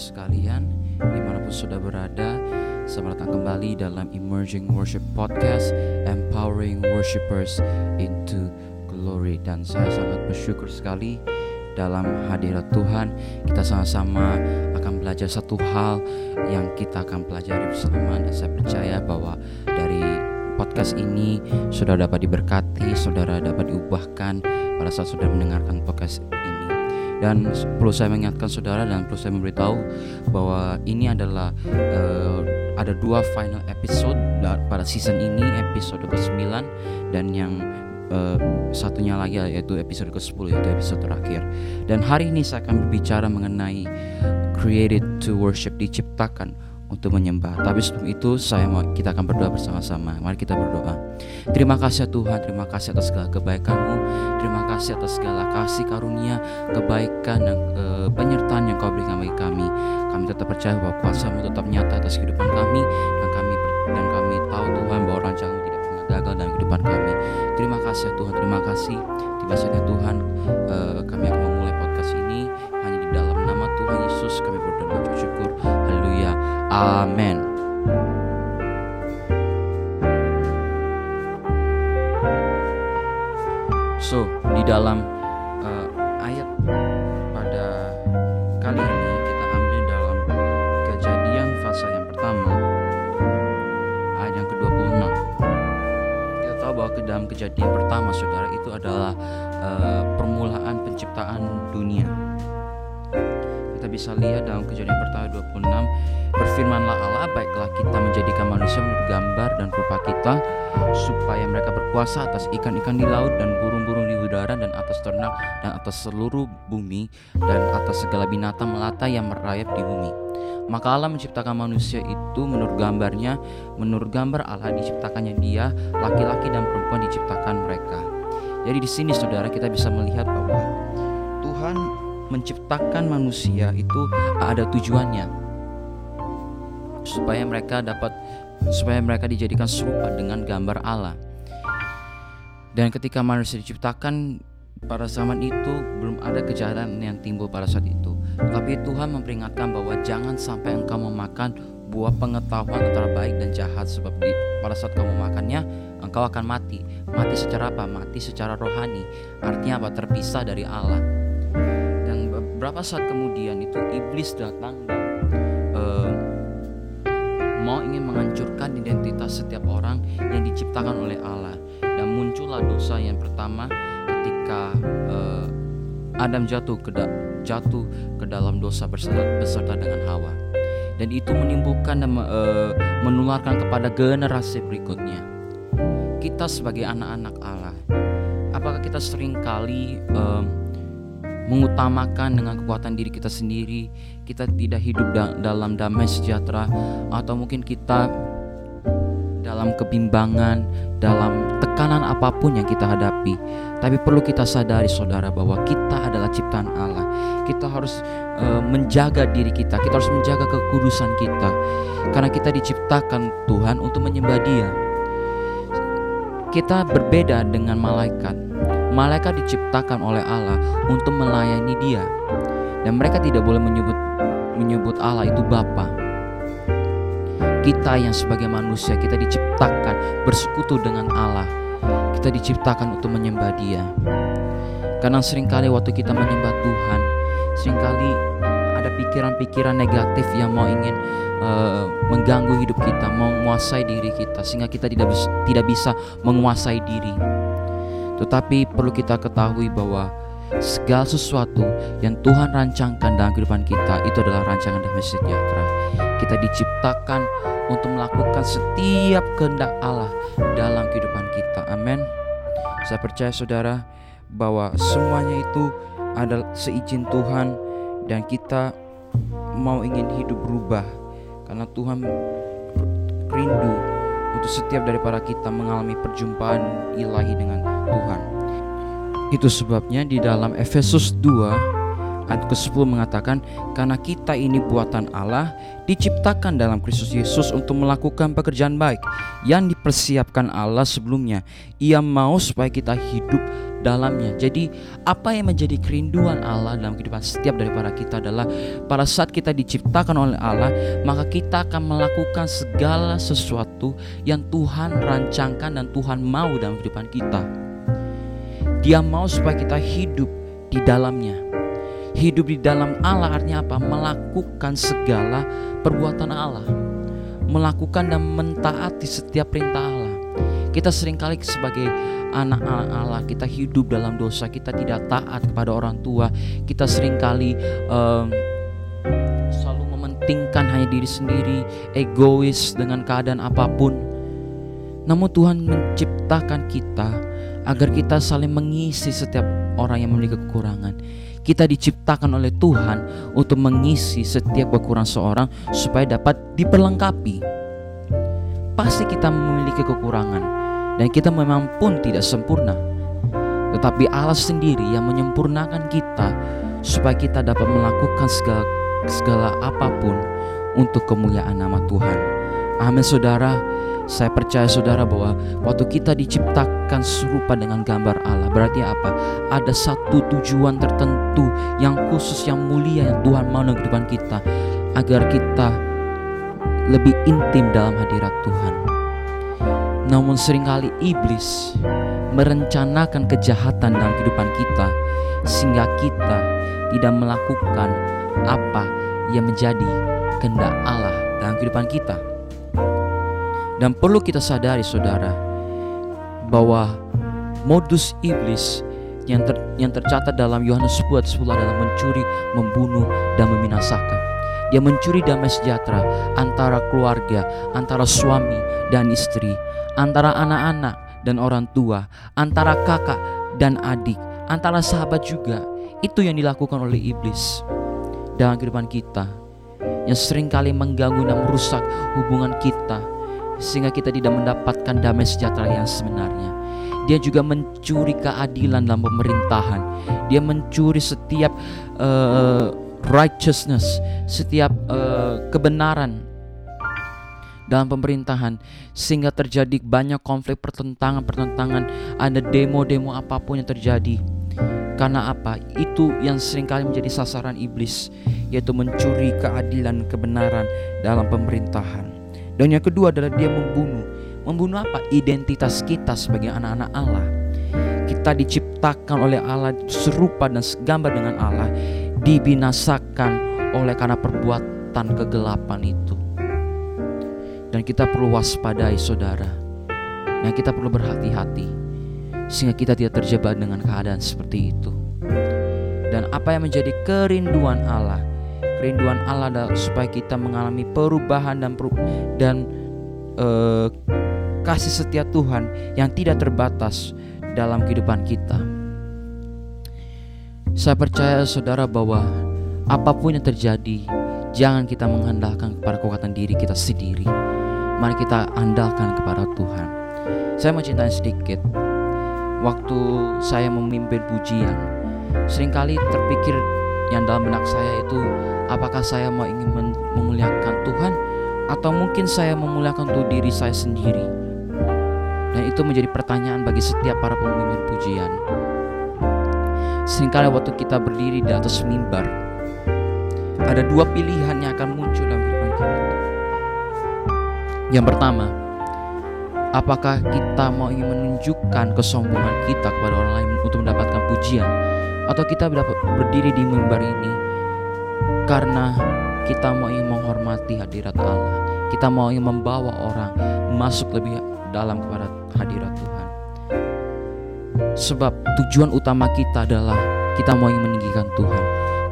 Sekalian, di mana pun sudah berada, selamat datang kembali dalam Emerging Worship Podcast, Empowering Worshippers into Glory. Dan saya sangat bersyukur sekali dalam hadirat Tuhan, kita sama-sama akan belajar satu hal yang kita akan pelajari bersama. Dan saya percaya bahwa dari podcast ini saudara dapat diberkati, saudara dapat diubahkan pada saat sudah mendengarkan podcast. Dan perlu saya mengingatkan saudara dan perlu saya memberitahu bahwa ini adalah uh, ada dua final episode pada season ini, episode ke-9 dan yang uh, satunya lagi yaitu episode ke-10 yaitu episode terakhir. Dan hari ini saya akan berbicara mengenai created to worship diciptakan untuk menyembah. Tapi sebelum itu saya mau kita akan berdoa bersama-sama. Mari kita berdoa. Terima kasih ya Tuhan, terima kasih atas segala kebaikan-Mu. Terima kasih atas segala kasih karunia, kebaikan dan e, penyertaan yang Kau berikan bagi kami. Kami tetap percaya bahwa kuasa-Mu tetap nyata atas kehidupan kami dan kami dan kami tahu Tuhan bahwa rancangan tidak pernah gagal dalam kehidupan kami. Terima kasih ya Tuhan, terima kasih. Tiba saatnya Tuhan e, kami akan memulai podcast ini hanya di dalam nama Tuhan Yesus kami berdoa. Amin. So, di dalam uh, ayat pada kali ini kita ambil dalam kejadian pasal yang pertama ayat yang ke-26. Kita tahu bahwa ke dalam kejadian pertama Saudara itu adalah uh, permulaan penciptaan dunia. Kita bisa lihat dalam kejadian pertama 26 Berfirmanlah Allah baiklah kita menjadikan manusia menurut gambar dan rupa kita supaya mereka berkuasa atas ikan-ikan di laut dan burung-burung di udara dan atas ternak dan atas seluruh bumi dan atas segala binatang melata yang merayap di bumi. Maka Allah menciptakan manusia itu menurut gambarnya, menurut gambar Allah diciptakannya dia, laki-laki dan perempuan diciptakan mereka. Jadi di sini saudara kita bisa melihat bahwa Tuhan menciptakan manusia itu ada tujuannya supaya mereka dapat supaya mereka dijadikan serupa dengan gambar Allah. Dan ketika manusia diciptakan pada zaman itu belum ada kejahatan yang timbul pada saat itu. Tapi Tuhan memperingatkan bahwa jangan sampai engkau memakan buah pengetahuan antara baik dan jahat sebab di, pada saat kamu makannya engkau akan mati. Mati secara apa? Mati secara rohani. Artinya apa? Terpisah dari Allah. Dan beberapa saat kemudian itu iblis datang dan mau ingin menghancurkan identitas setiap orang yang diciptakan oleh Allah. Dan muncullah dosa yang pertama ketika uh, Adam jatuh ke jatuh ke dalam dosa beserta, beserta dengan Hawa. Dan itu menimbulkan dan uh, menularkan kepada generasi berikutnya. Kita sebagai anak-anak Allah apakah kita sering kali uh, mengutamakan dengan kekuatan diri kita sendiri, kita tidak hidup da dalam damai sejahtera, atau mungkin kita dalam kebimbangan, dalam tekanan apa pun yang kita hadapi. Tapi perlu kita sadari saudara bahwa kita adalah ciptaan Allah. Kita harus uh, menjaga diri kita, kita harus menjaga kekudusan kita. Karena kita diciptakan Tuhan untuk menyembah Dia. Kita berbeda dengan malaikat malaikat diciptakan oleh Allah untuk melayani Dia. Dan mereka tidak boleh menyebut menyebut Allah itu Bapa. Kita yang sebagai manusia kita diciptakan bersekutu dengan Allah. Kita diciptakan untuk menyembah Dia. Karena sering kali waktu kita menyembah Tuhan, sering kali ada pikiran-pikiran negatif yang mau ingin uh, mengganggu hidup kita, menguasai diri kita sehingga kita tidak tidak bisa menguasai diri. Tetapi perlu kita ketahui bahwa segala sesuatu yang Tuhan rancangkan dalam kehidupan kita itu adalah rancangan damai sejahtera. Kita diciptakan untuk melakukan setiap kehendak Allah dalam kehidupan kita. Amin. Saya percaya saudara bahwa semuanya itu adalah seizin Tuhan dan kita mau ingin hidup berubah karena Tuhan rindu untuk setiap daripada kita mengalami perjumpaan ilahi dengan Tuhan. Itu sebabnya di dalam Efesus 2 ayat ke-10 mengatakan karena kita ini buatan Allah diciptakan dalam Kristus Yesus untuk melakukan pekerjaan baik yang dipersiapkan Allah sebelumnya. Ia mau supaya kita hidup dalamnya. Jadi apa yang menjadi kerinduan Allah dalam kehidupan setiap daripada kita adalah pada saat kita diciptakan oleh Allah, maka kita akan melakukan segala sesuatu yang Tuhan rancangkan dan Tuhan mau dalam kehidupan kita. Dia mau supaya kita hidup di dalamnya. Hidup di dalam Allah artinya apa? Melakukan segala perbuatan Allah. Melakukan dan mentaati setiap perintah Allah. Kita sering kali sebagai anak-anak Allah kita hidup dalam dosa kita tidak taat kepada orang tua kita sering kali um, selalu mementingkan hanya diri sendiri egois dengan keadaan apa pun namun Tuhan menciptakan kita agar kita saling mengisi setiap orang yang memiliki kekurangan kita diciptakan oleh Tuhan untuk mengisi setiap kekurangan seorang supaya dapat diperlengkapi pasti kita memiliki kekurangan dan kita memang pun tidak sempurna. Tetapi Allah sendiri yang menyempurnakan kita supaya kita dapat melakukan segala, segala apa pun untuk kemuliaan nama Tuhan. Amin saudara. Saya percaya saudara bahwa waktu kita diciptakan serupa dengan gambar Allah Berarti apa? Ada satu tujuan tertentu yang khusus, yang mulia yang Tuhan mau dalam kehidupan kita Agar kita lebih intim dalam hadirat Tuhan namun sering kali iblis merencanakan kejahatan dalam kehidupan kita sehingga kita tidak melakukan apa yang menjadi kehendak Allah dalam kehidupan kita. Dan perlu kita sadari saudara bahwa modus iblis yang ter, yang tercatat dalam Yohanes 10 10 adalah mencuri, membunuh dan membinasakan. Dia mencuri damai sejahtera antara keluarga, antara suami dan istri, antara anak-anak dan orang tua, antara kakak dan adik, antara sahabat juga. Itu yang dilakukan oleh iblis dalam kehidupan kita yang sering kali mengganggu dan merusak hubungan kita sehingga kita tidak mendapatkan damai sejahtera yang sebenarnya. Dia juga mencuri keadilan dalam pemerintahan. Dia mencuri setiap uh, righteousness, setiap uh, kebenaran dalam pemerintahan sehingga terjadi banyak konflik pertentangan-pertentangan ada demo-demo apa pun yang terjadi karena apa itu yang sering kali menjadi sasaran iblis yaitu mencuri keadilan kebenaran dalam pemerintahan dan yang kedua adalah dia membunuh membunuh apa identitas kita sebagai anak-anak Allah kita diciptakan oleh Allah serupa dan segambar dengan Allah dibinasakan oleh karena perbuatan kegelapan itu dan kita perlu waspadai saudara. Dan kita perlu berhati-hati sehingga kita tidak terjebak dengan keadaan seperti itu. Dan apa yang menjadi kerinduan Allah? Kerinduan Allah adalah supaya kita mengalami perubahan dan peru dan uh, kasih setia Tuhan yang tidak terbatas dalam kehidupan kita. Saya percaya saudara bahwa apa pun yang terjadi, jangan kita mengandalkan kepada kekuatan diri kita sendiri Mari kita andalkan kepada Tuhan. Saya ceritain sedikit. Waktu saya memimpin pujian, sering kali terpikir yang dalam benak saya itu apakah saya mau ingin memuliakan Tuhan atau mungkin saya memuliakan untuk diri saya sendiri. Dan itu menjadi pertanyaan bagi setiap para pemimpin pujian. Seringkali waktu kita berdiri di atas mimbar, ada dua pilihan yang akan muncul dalam kehidupan kita. Yang pertama, apakah kita mau ingin menunjukkan kesombongan kita kepada orang lain untuk mendapatkan pujian atau kita dapat berdiri di mimbar ini karena kita mau ingin menghormati hadirat Allah. Kita mau ingin membawa orang masuk lebih dalam kepada hadirat Tuhan. Sebab tujuan utama kita adalah kita mau ingin meninggikan Tuhan.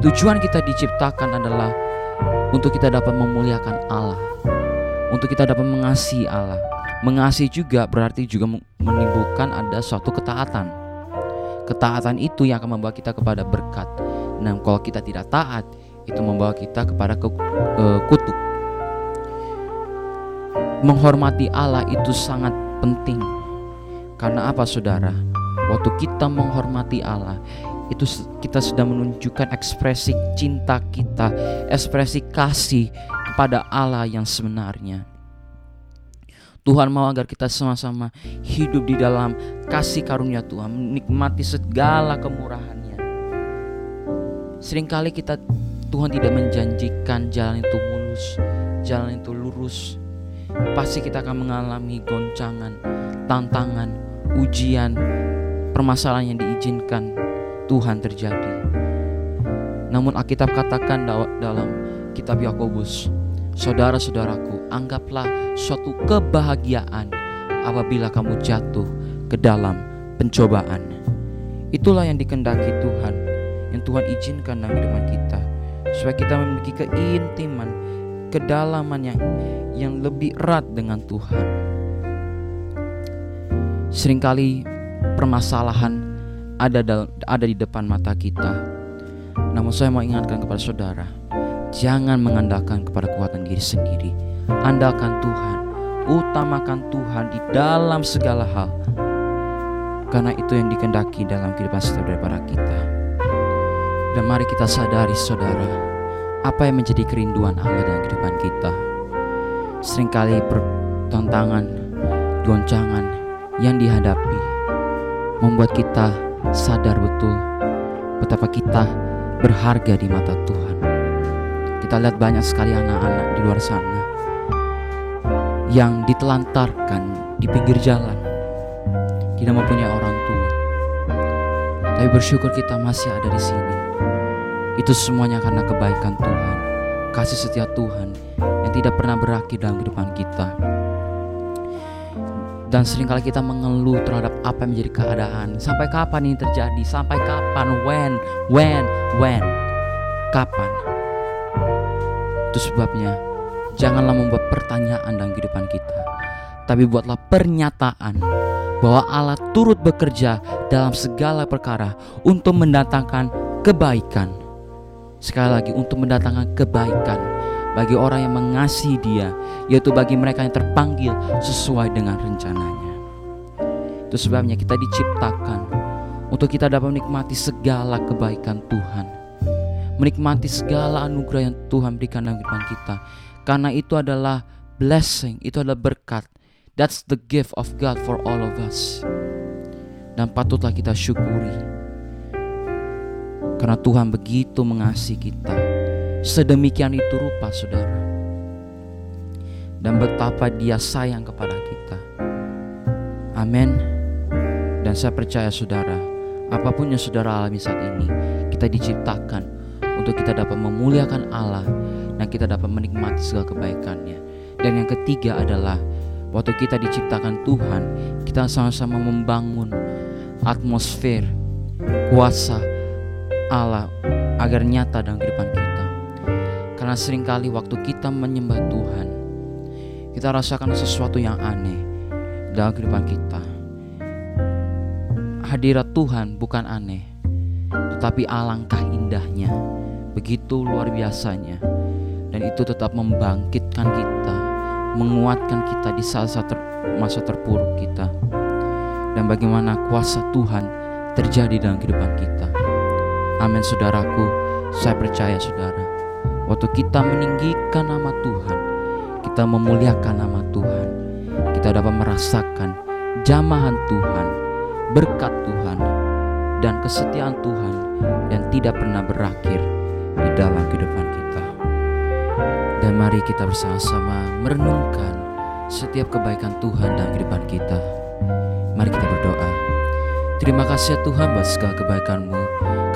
Tujuan kita diciptakan adalah untuk kita dapat memuliakan Allah untuk kita dapat mengasihi Allah. Mengasihi juga berarti juga menimbulkan ada suatu ketaatan. Ketaatan itu yang akan membawa kita kepada berkat. Nah, kalau kita tidak taat, itu membawa kita kepada ke, uh, kutuk. Menghormati Allah itu sangat penting. Karena apa, saudara? Waktu kita menghormati Allah, itu kita sudah menunjukkan ekspresi cinta kita, ekspresi kasih kepada Allah yang sebenarnya. Tuhan mau agar kita sama-sama hidup di dalam kasih karunia Tuhan, menikmati segala kemurahannya. Seringkali kita Tuhan tidak menjanjikan jalan itu mulus, jalan itu lurus. Pasti kita akan mengalami goncangan, tantangan, ujian, permasalahan yang diizinkan Tuhan terjadi. Namun Alkitab katakan dalam kitab Yakobus, saudara-saudaraku, anggaplah suatu kebahagiaan apabila kamu jatuh ke dalam pencobaan. Itulah yang dikendaki Tuhan, yang Tuhan izinkan dalam kehidupan kita supaya kita memiliki keintiman, kedalaman yang yang lebih erat dengan Tuhan. Seringkali permasalahan ada dalam, ada di depan mata kita. Namun saya mau ingatkan kepada saudara, jangan mengandalkan kepada kekuatan diri sendiri. Andalkan Tuhan, utamakan Tuhan di dalam segala hal. Karena itu yang dikendaki dalam kehidupan setiap daripada kita. Dan mari kita sadari saudara, apa yang menjadi kerinduan Allah dalam kehidupan kita. Seringkali pertentangan, goncangan yang dihadapi membuat kita sadar betul betapa kita berharga di mata Tuhan. Kita lihat banyak sekali anak-anak di luar sana yang ditelantarkan di pinggir jalan, tidak mempunyai orang tua. Tapi bersyukur kita masih ada di sini itu semuanya karena kebaikan Tuhan, kasih setia Tuhan yang tidak pernah berakhir dalam kehidupan kita. Dan sering kali kita mengeluh terhadap apa yang menjadi keadaan. Sampai kapan ini terjadi? Sampai kapan? When? When? When? Kapan? Itu sebabnya janganlah membuat pertanyaan dalam kehidupan kita. Tapi buatlah pernyataan bahwa Allah turut bekerja dalam segala perkara untuk mendatangkan kebaikan sekali lagi untuk mendatangkan kebaikan bagi orang yang mengasihi dia yaitu bagi mereka yang terpanggil sesuai dengan rencananya itu sebabnya kita diciptakan untuk kita dapat menikmati segala kebaikan Tuhan menikmati segala anugerah yang Tuhan berikan dalam kehidupan kita karena itu adalah blessing itu adalah berkat that's the gift of God for all of us dan patutlah kita syukuri karena Tuhan begitu mengasihi kita. Sedemikian itu rupa saudara. Dan betapa dia sayang kepada kita. Amin. Dan saya percaya saudara, apa pun yang saudara alami saat ini, kita diciptakan untuk kita dapat memuliakan Allah dan kita dapat menikmati segala kebaikannya. Dan yang ketiga adalah waktu kita diciptakan Tuhan, kita sama-sama membangun atmosfer kuasa Allah agar nyata dalam kehidupan kita. Karena sering kali waktu kita menyembah Tuhan, kita rasakan sesuatu yang aneh dalam kehidupan kita. Hadirat Tuhan bukan aneh, tetapi alangkah indahnya, begitu luar biasanya, dan itu tetap membangkitkan kita, menguatkan kita di saat-saat ter masa terpuruk kita, dan bagaimana kuasa Tuhan terjadi dalam kehidupan kita. Amin saudaraku, saya percaya saudara, waktu kita meninggikan nama Tuhan, kita memuliakan nama Tuhan, kita dapat merasakan jamahan Tuhan, berkat Tuhan, dan kesetiaan Tuhan yang tidak pernah berakhir di dalam kehidupan kita. Dan mari kita bersama-sama merenungkan setiap kebaikan Tuhan dalam kehidupan kita. Mari kita berdoa. Terima kasih ya Tuhan buat segala kebaikan-Mu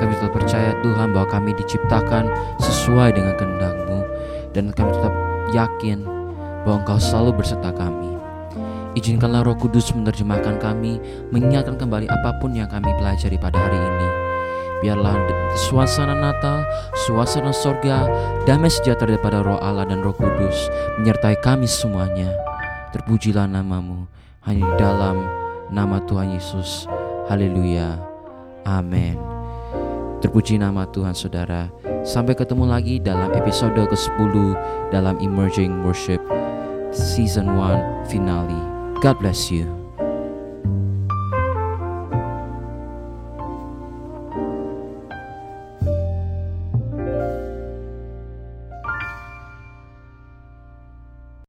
kami tetap percaya Tuhan bahwa kami diciptakan sesuai dengan kehendak-Mu dan kami tetap yakin bahwa Engkau selalu berserta kami. Izinkanlah Roh Kudus menerjemahkan kami, mengingatkan kembali apa pun yang kami pelajari pada hari ini. Biarlah suasana Natal, suasana sorga, damai sejahtera daripada Roh Allah dan Roh Kudus menyertai kami semuanya. Terpujilah namamu hanya di dalam nama Tuhan Yesus. Haleluya. Amin. Terpuji nama Tuhan saudara. Sampai ketemu lagi dalam episode ke-10 dalam Emerging Worship Season 1 Finale. God bless you.